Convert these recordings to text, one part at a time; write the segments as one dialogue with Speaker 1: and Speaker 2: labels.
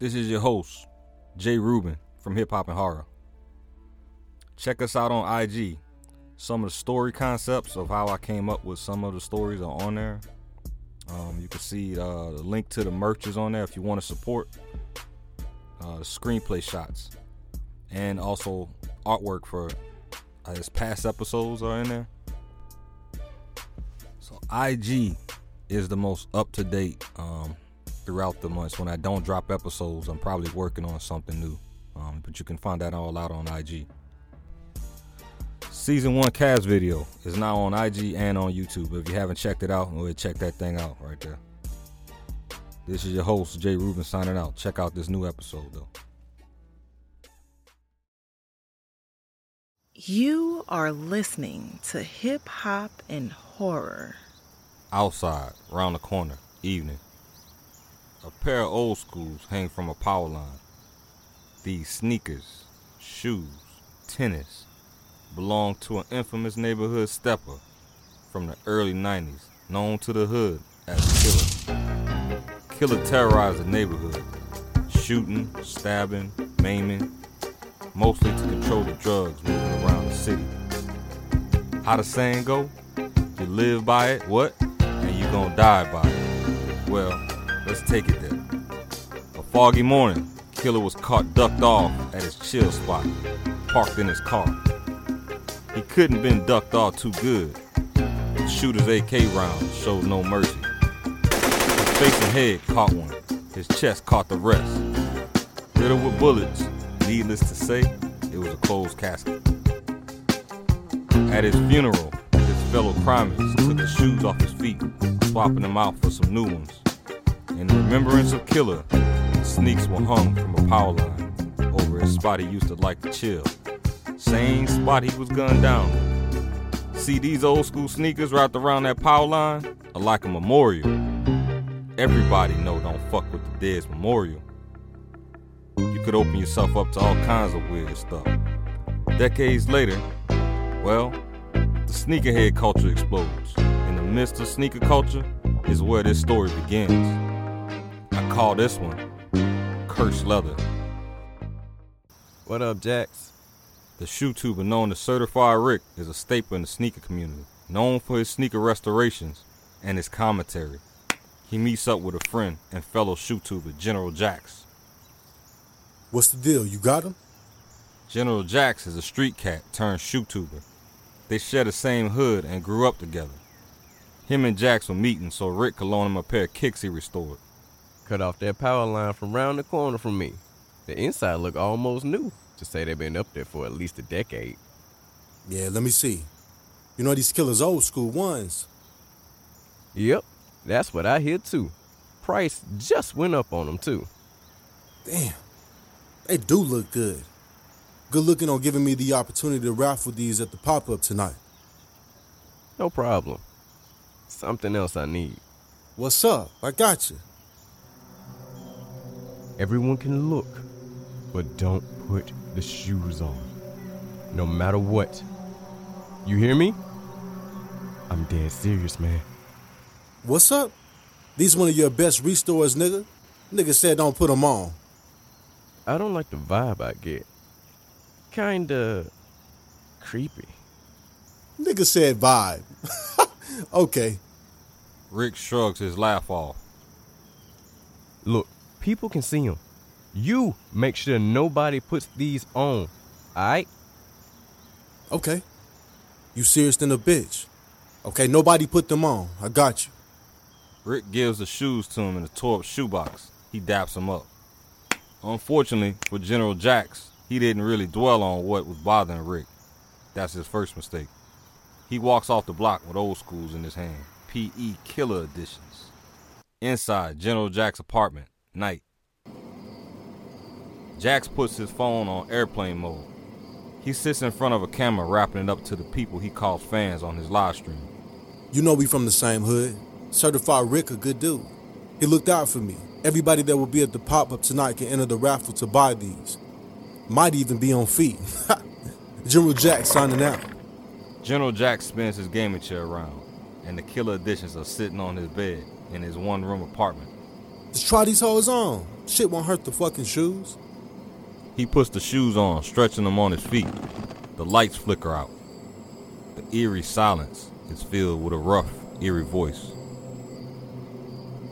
Speaker 1: This is your host, J Reuben from Hip Hop and Horror. Check us out on IG. Some of the story concepts of how I came up with some of the stories are on there. Um, you can see uh, the link to the merch is on there if you want to support. Uh, the screenplay shots and also artwork for uh, his past episodes are in there. So IG is the most up to date um, throughout the months. When I don't drop episodes, I'm probably working on something new. Um, but you can find that all out on IG. Season one cast video is now on IG and on YouTube. If you haven't checked it out, go ahead check that thing out right there. This is your host, J Reuben, signing out. Check out this new episode, though.
Speaker 2: You are listening to Hip Hop and Horror.
Speaker 1: Outside, round the corner, evening. A pair of old schools hang from a power line. These sneakers, shoes, tennis belong to an infamous neighborhood stepper from the early 90s, known to the hood as Killa. Killa terrorized the neighborhood, shooting, stabbing, maiming, mostly to control the drugs moving around the city. How the saying go? You live by it, what? And you gonna die by it. Well, let's take it there. A foggy morning, Killa was caught ducked off at his chill spot, parked in his car. He couldn't been ducked off too good. The shooter's AK round showed no mercy. His face and head caught one. His chest caught the rest. Riddled with bullets, needless to say, it was a closed casket. At his funeral, his fellow crimists took the shoes off his feet, swapping them out for some new ones. In remembrance of Killa, sneaks were hung from a power line over a spot he used to like to chill. Same spot he was gunned down. See, these old school sneakers wrapped around that power line are like a memorial. Everybody know don't fuck with the dead's memorial. You could open yourself up to all kinds of weird stuff. Decades later, well, the sneakerhead culture explodes. In the midst of sneaker culture is where this story begins. I call this one Cursed Leather.
Speaker 3: What up, Jax?
Speaker 1: The shoe tuber known as Certified Rick is a staple in the sneaker community, known for his sneaker restorations and his commentary. He meets up with a friend and fellow shoe tuber, General Jax.
Speaker 4: What's the deal? You got him?
Speaker 1: General Jax is a street cat turned shoe tuber. They share the same hood and grew up together. Him and Jax were meeting so Rick could loan him a pair of kicks he restored.
Speaker 3: Cut off that power line from round the corner from me. The inside look almost new. To say they've been up there for at least a decade.
Speaker 4: Yeah, let me see. You know these Killa's old school ones.
Speaker 3: Yep, that's what I hear too. Price just went up on them too.
Speaker 4: Damn. They do look good. Good looking on giving me the opportunity to raffle these at the pop up tonight.
Speaker 3: No problem. Something else I need.
Speaker 4: What's up? I got you.
Speaker 3: Everyone can look, but don't put the shoes on. No matter what. You hear me? I'm dead serious, man.
Speaker 4: What's up? These one of your best restores, nigga. Nigga said don't put them on.
Speaker 3: I don't like the vibe I get. Kinda creepy.
Speaker 4: Nigga said vibe. okay.
Speaker 1: Rick shrugs his laugh off.
Speaker 3: Look, people can see them. You make sure nobody puts these on. Alright?
Speaker 4: Okay. You serious than a bitch. Okay, nobody put them on. I got you.
Speaker 1: Rick gives the shoes to him in a tore up shoebox. He daps him up. Unfortunately for General Jax, he didn't really dwell on what was bothering Rick. That's his first mistake. He walks off the block with old schools in his hand. PE Killa editions. Inside General Jax's apartment, night. Jax puts his phone on airplane mode. He sits in front of a camera wrapping it up to the people he calls fans on his live stream.
Speaker 4: You know we from the same hood. Certified Rick a good dude. He looked out for me. Everybody that will be at the pop up tonight can enter the raffle to buy these. Might even be on feet. General Jax signing out.
Speaker 1: General Jax spins his gaming chair around, and the Killa editions are sitting on his bed in his one room apartment.
Speaker 4: Let's try these hoes on. Shit won't hurt the fucking shoes.
Speaker 1: He puts the shoes on, stretching them on his feet. The lights flicker out. The eerie silence is filled with a rough, eerie voice.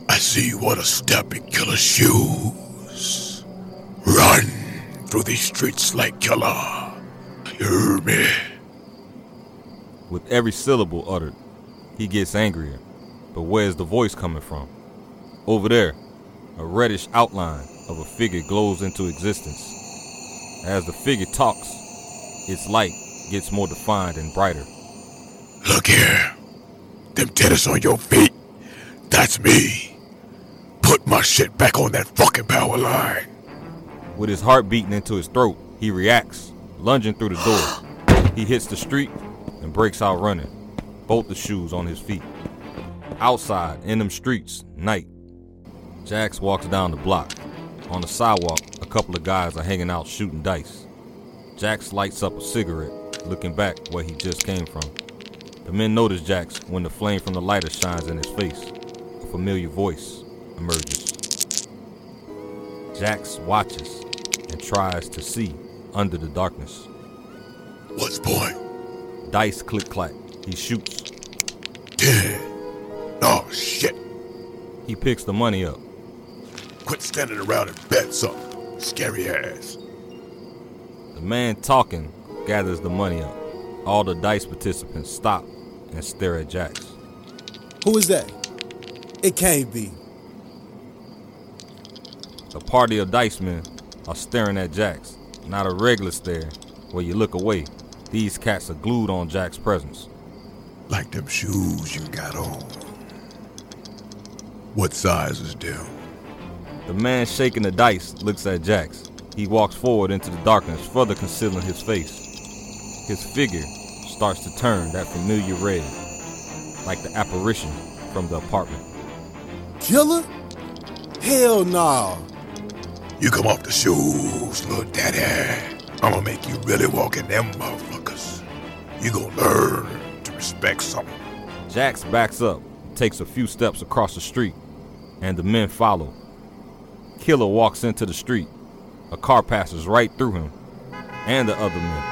Speaker 5: I see you want to step in Killa shoes. Run through these streets like Killa. You hear me?
Speaker 1: With every syllable uttered, he gets angrier. But where's the voice coming from? Over there, a reddish outline of a figure glows into existence. As the figure talks, its light gets more defined and brighter.
Speaker 5: Look here. Them tennis on your feet. That's me. Put my shit back on that fucking power line.
Speaker 1: With his heart beating into his throat, he reacts, lunging through the door. He hits the street and breaks out running, both the shoes on his feet. Outside, in them streets, night. Jax walks down the block. On the sidewalk, a couple of guys are hanging out shooting dice. Jax lights up a cigarette, looking back where he just came from. The men notice Jax when the flame from the lighter shines in his face. A familiar voice emerges. Jax watches and tries to see under the darkness.
Speaker 5: What's point?
Speaker 1: Dice click clack. He shoots.
Speaker 5: Ten. Oh shit.
Speaker 1: He picks the money up.
Speaker 5: Quit standing around and bet something. Scary ass.
Speaker 1: The man talking gathers the money up. All the dice participants stop and stare at Jax.
Speaker 4: Who is that? It can't be.
Speaker 1: A party of dice men are staring at Jax. Not a regular stare where you look away. These cats are glued on Jax's presence.
Speaker 5: Like them shoes you got on. What size is them?
Speaker 1: The man shaking the dice looks at Jax. He walks forward into the darkness, further concealing his face. His figure starts to turn that familiar red, like the apparition from the apartment.
Speaker 4: Killa? Hell nah.
Speaker 5: You come off the shoes, little daddy. I'ma make you really walk in them motherfuckers. You gonna learn to respect something.
Speaker 1: Jax backs up, takes a few steps across the street, and the men follow. Killa walks into the street. A car passes right through him and the other men.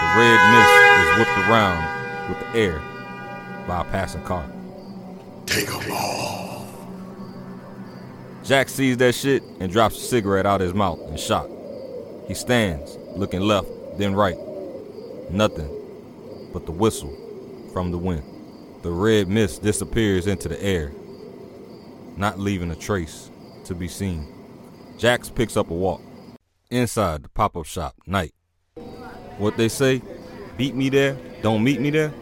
Speaker 1: The red mist is whipped around with the air by a passing car.
Speaker 5: Take 'em off.
Speaker 1: Jax sees that shit and drops a cigarette out of his mouth in shock. He stands, looking left, then right. Nothing but the whistle from the wind. The red mist disappears into the air, not leaving a trace to be seen. Jax picks up a walk. Inside the pop up shop, night. What they say? Beat me there, don't meet me there?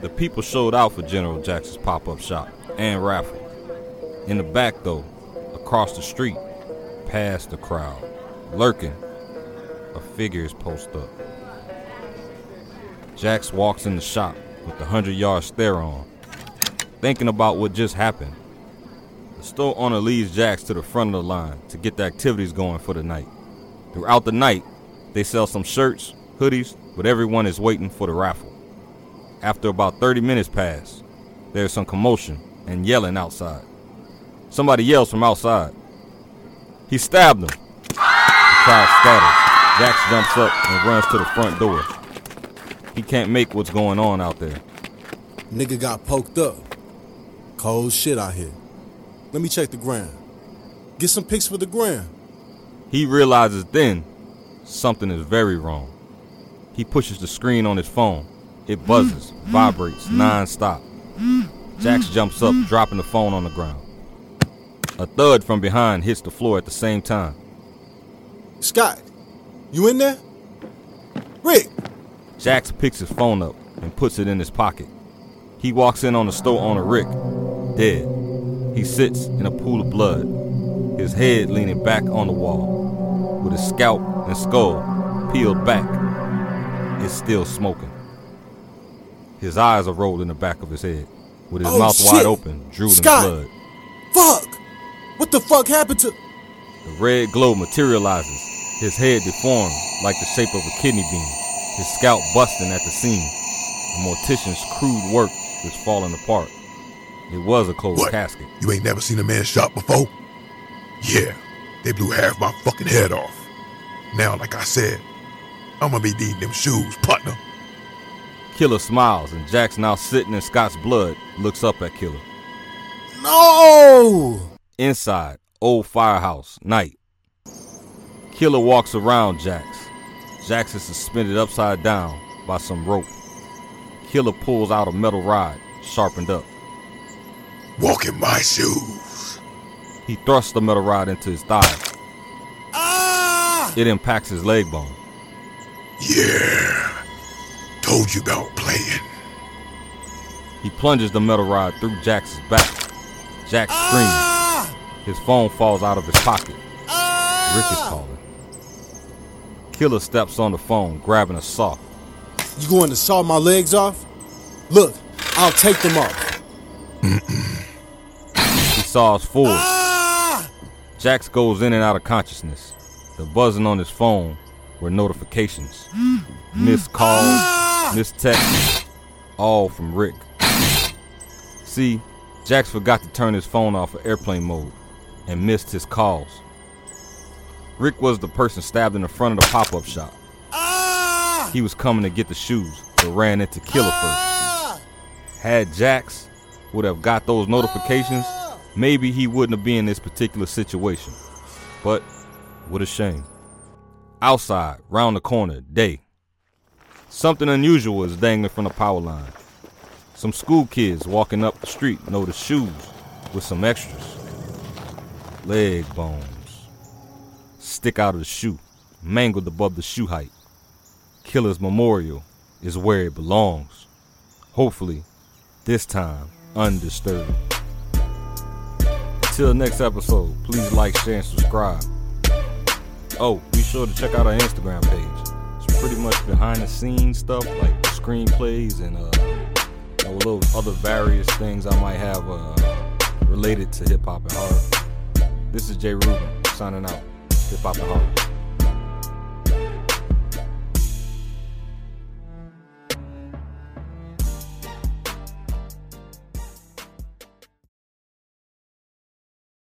Speaker 1: The people showed out for General Jax's pop up shop and raffle. In the back, though, across the street, past the crowd, lurking, a figure is posted up. Jax walks in the shop with the hundred yard stare on, thinking about what just happened. The store owner leads Jax to the front of the line to get the activities going for the night. Throughout the night, they sell some shirts, hoodies, but everyone is waiting for the raffle. After about 30 minutes pass, there's some commotion and yelling outside. Somebody yells from outside. He stabbed him. The crowd scatters. Jax jumps up and runs to the front door. He can't make what's going on out there.
Speaker 4: Nigga got poked up. Cold shit out here. Let me check the ground. Get some pics for the ground.
Speaker 1: He realizes then something is very wrong. He pushes the screen on his phone. It buzzes, vibrates non-stop. Jax jumps up, dropping the phone on the ground. A thud from behind hits the floor at the same time.
Speaker 4: Scott, you in there? Rick,
Speaker 1: Jax picks his phone up and puts it in his pocket. He walks in on the store owner Rick, dead. He sits in a pool of blood, his head leaning back on the wall, with his scalp and skull peeled back. It's still smoking. His eyes are rolled in the back of his head, with his
Speaker 4: Oh,
Speaker 1: mouth
Speaker 4: shit.
Speaker 1: wide open, drooling
Speaker 4: Scott.
Speaker 1: blood.
Speaker 4: fuck! What the fuck happened to.
Speaker 1: The red glow materializes, his head deformed like the shape of a kidney bean, his scalp busting at the seam. The mortician's crude work is falling apart. It was a closed
Speaker 5: What?
Speaker 1: casket.
Speaker 5: You ain't never seen a man shot before? Yeah. They blew half my fucking head off. Now, like I said, I'm gonna be needing them shoes, partner.
Speaker 1: Killa smiles, and Jax now sitting in Scott's blood, looks up at Killa.
Speaker 4: No!
Speaker 1: Inside, old firehouse, night. Killa walks around Jax. Jax is suspended upside down by some rope. Killa pulls out a metal rod, sharpened up.
Speaker 5: Walk in my shoes.
Speaker 1: He thrusts the metal rod into his thigh.
Speaker 4: Ah!
Speaker 1: It impacts his leg bone.
Speaker 5: Yeah. Told you about playing.
Speaker 1: He plunges the metal rod through Jax's back. Jax screams.
Speaker 4: Ah!
Speaker 1: His phone falls out of his pocket. Rick is calling. Killa steps on the phone, grabbing a saw.
Speaker 4: You going to saw my legs off? Look, I'll take them off.
Speaker 1: Saws forward.
Speaker 4: Ah!
Speaker 1: Jax goes in and out of consciousness. The buzzing on his phone were notifications. Missed calls, missed texts, all from Rick. See, Jax forgot to turn his phone off of airplane mode and missed his calls. Rick was the person stabbed in the front of the pop up shop.
Speaker 4: Ah!
Speaker 1: He was coming to get the shoes, but ran into Killa first.
Speaker 4: Ah!
Speaker 1: Had Jax would have got those notifications, maybe he wouldn't have been in this particular situation. But what a shame. Outside, round the corner, day. Something unusual is dangling from the power line. Some school kids walking up the street notice shoes with some extras. Leg bones stick out of the shoe, mangled above the shoe height. Killa's memorial is where it belongs. Hopefully, this time undisturbed. Until next episode, please like, share, and subscribe. Oh, be sure to check out our Instagram page. It's pretty much behind the scenes stuff like screenplays and uh, you know, little other various things I might have uh, related to hip hop and horror. This is J Reuben signing out. Hip hop and horror.